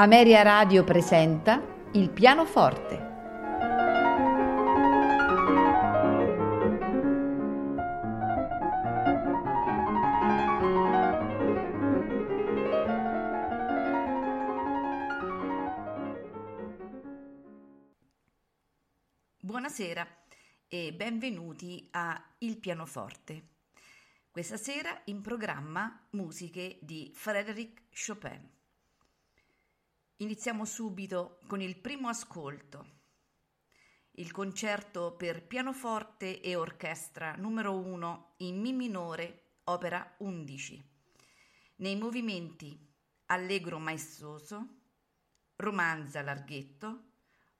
Ameria Radio presenta Il pianoforte. Buonasera e benvenuti a Il pianoforte. Questa sera in programma musiche di Frédéric Chopin. Iniziamo subito con il primo ascolto. Il concerto per pianoforte e orchestra numero 1 in Mi minore, opera 11. Nei movimenti Allegro maestoso, Romanza larghetto,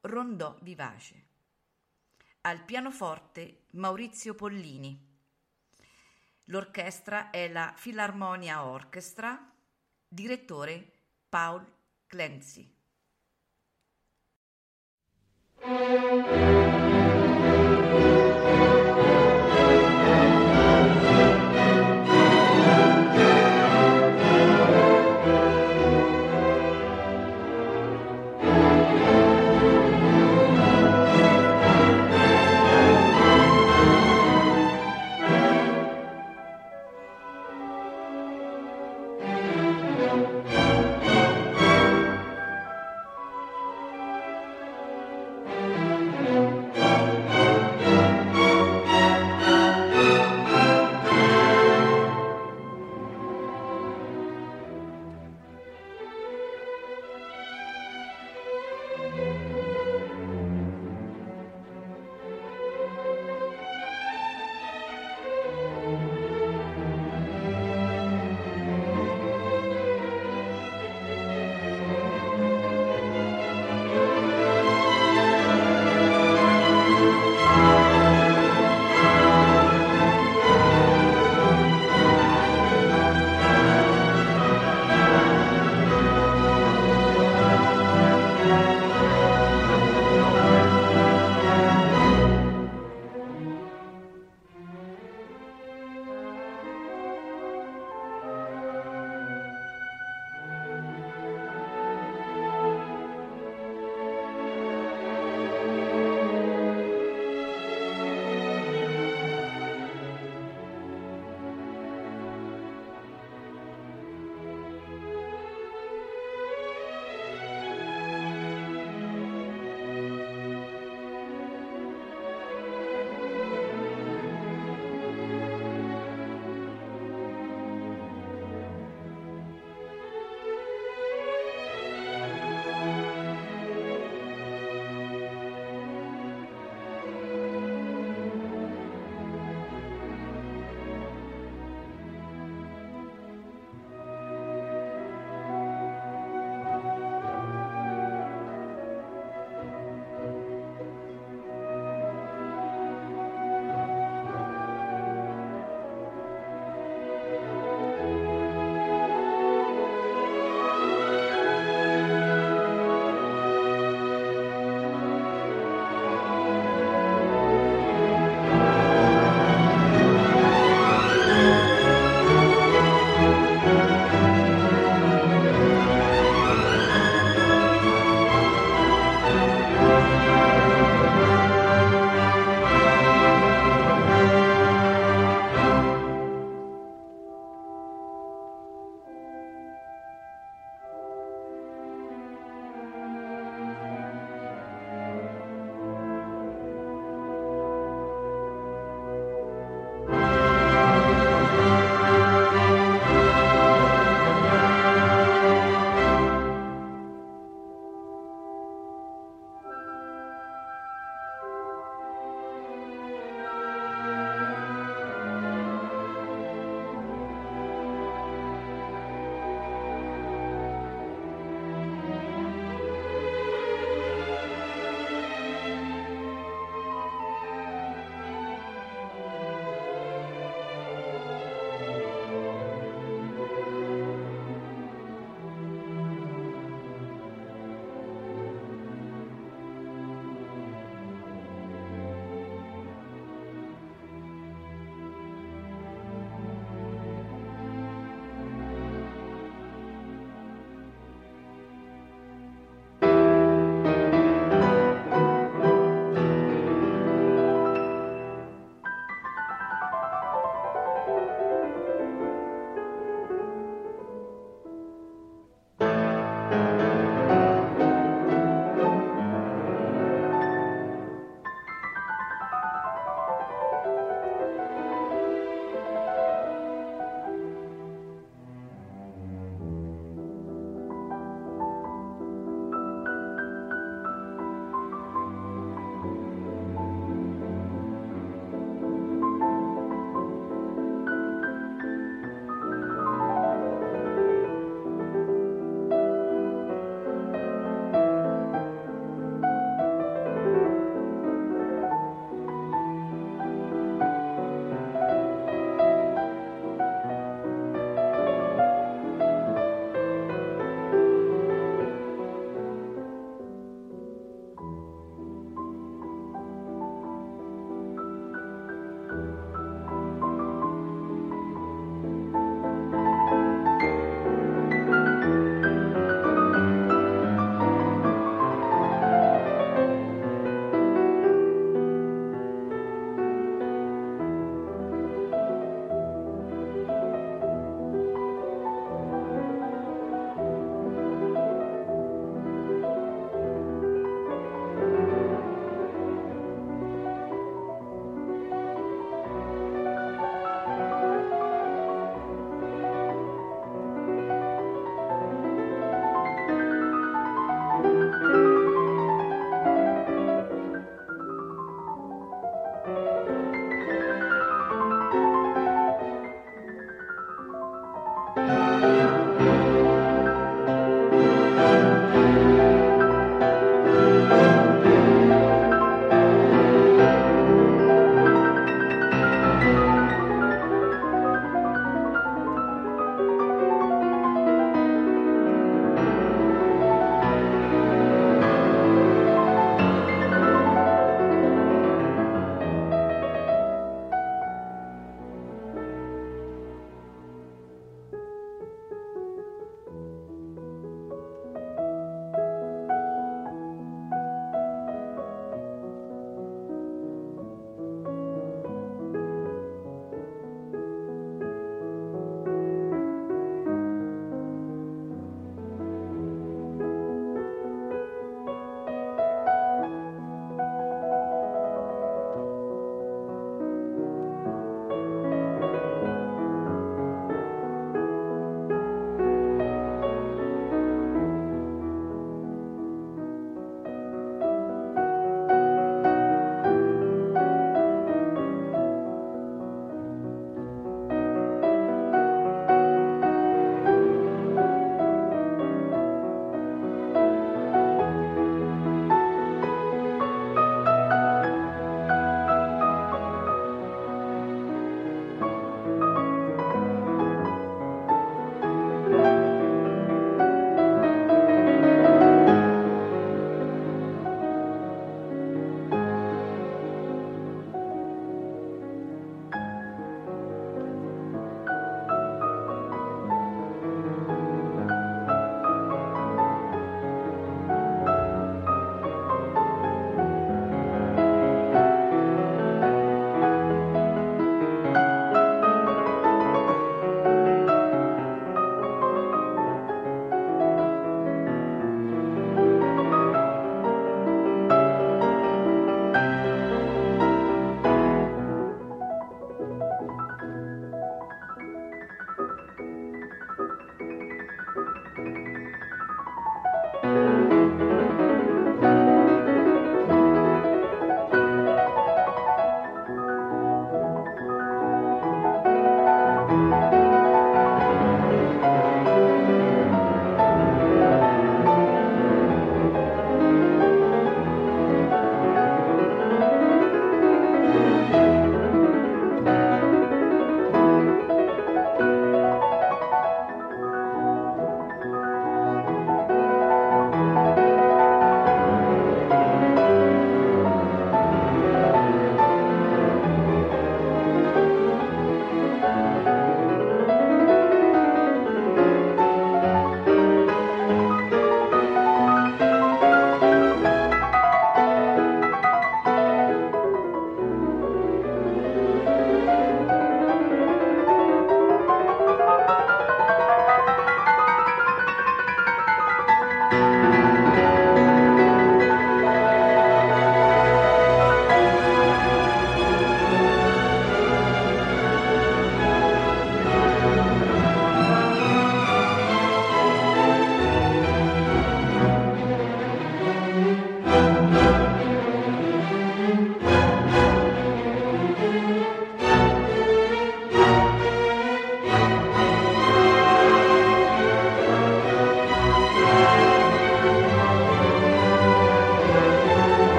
Rondò vivace. Al pianoforte Maurizio Pollini. L'orchestra è la Filarmonia Orchestra, direttore Paul Clancy.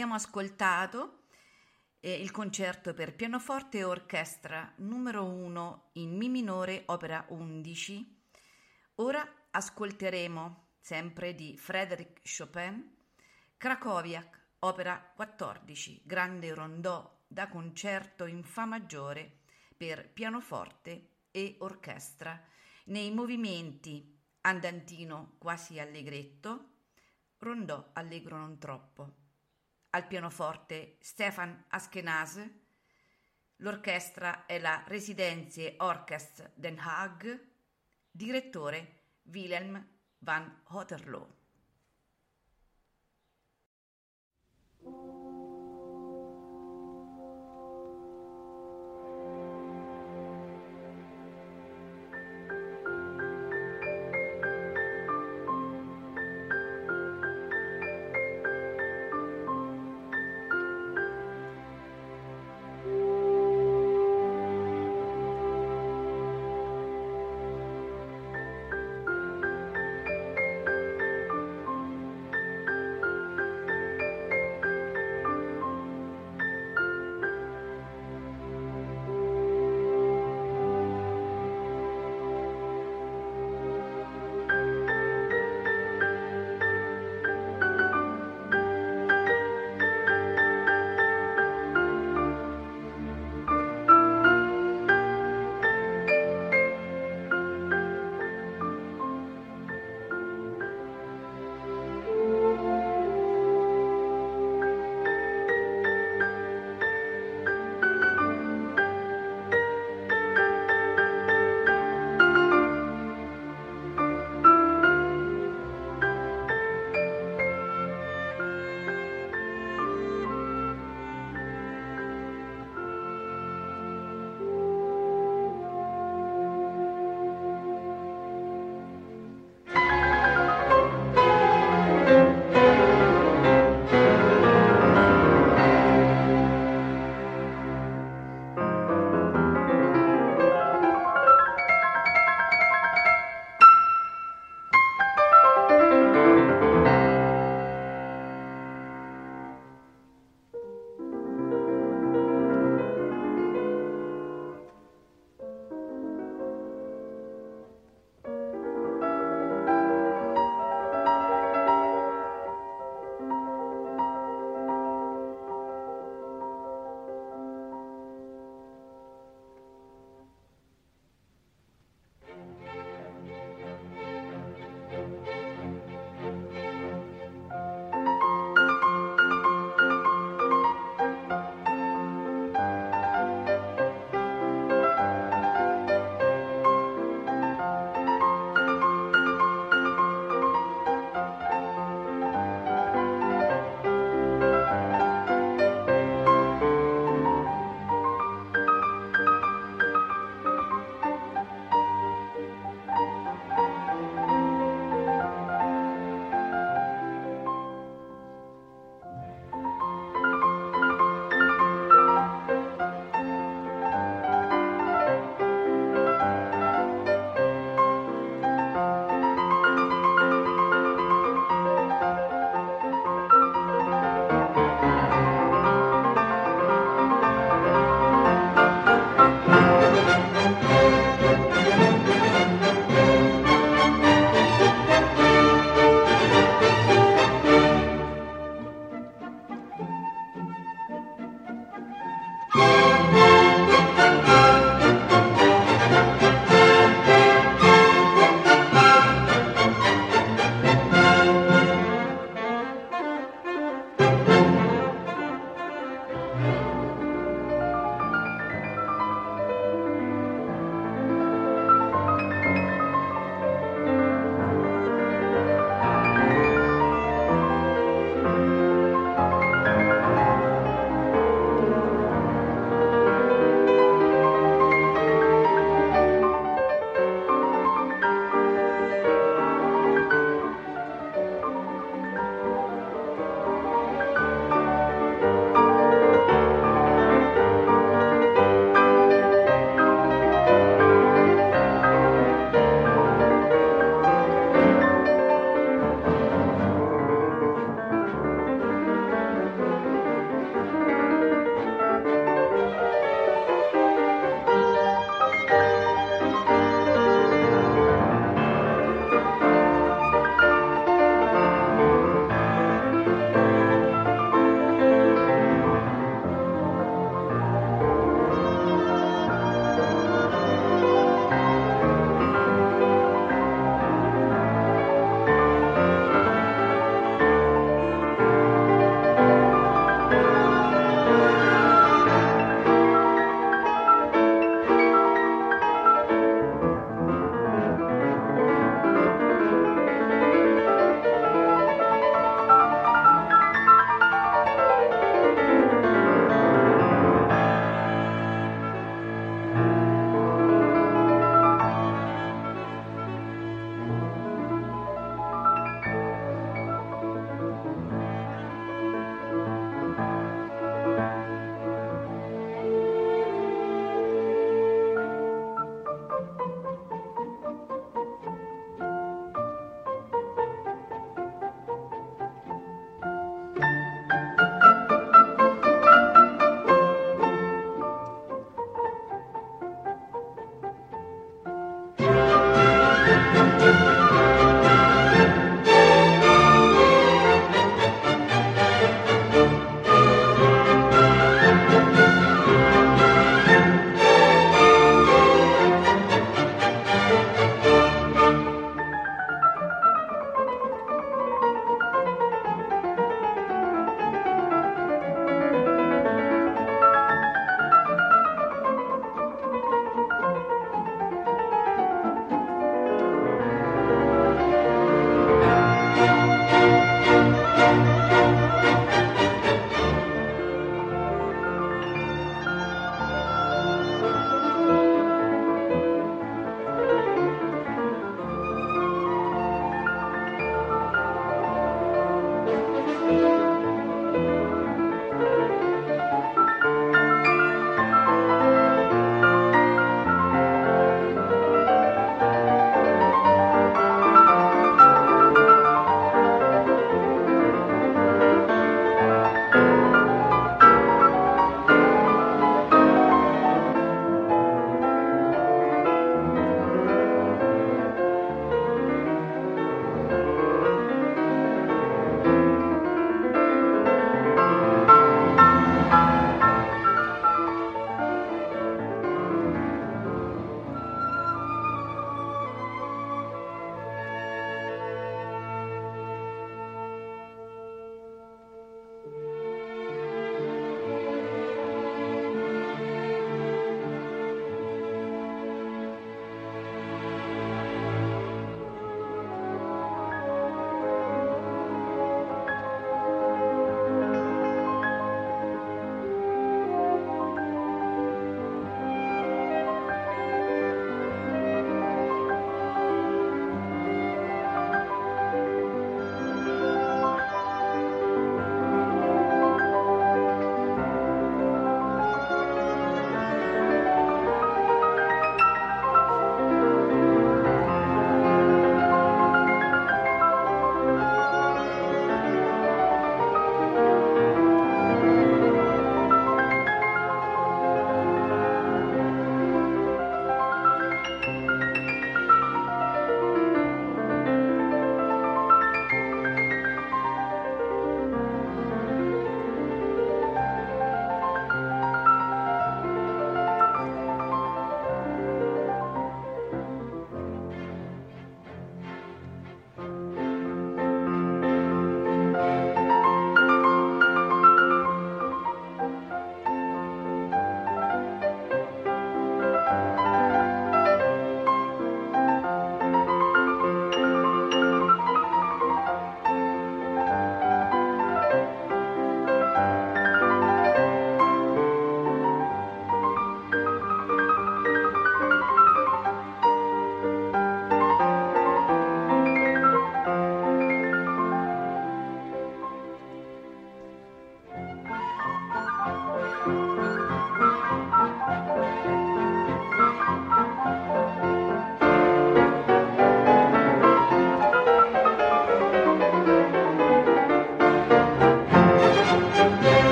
Abbiamo ascoltato eh, il concerto per pianoforte e orchestra numero 1 in Mi minore, opera 11. Ora ascolteremo, sempre di Frédéric Chopin, Krakowiak, opera 14, grande rondò da concerto in Fa maggiore per pianoforte e orchestra, nei movimenti andantino quasi allegretto, rondò allegro non troppo. Al pianoforte Stefan Askenase, l'orchestra è la Residenzie Orkest Den Haag, direttore Wilhelm van Hotterloo.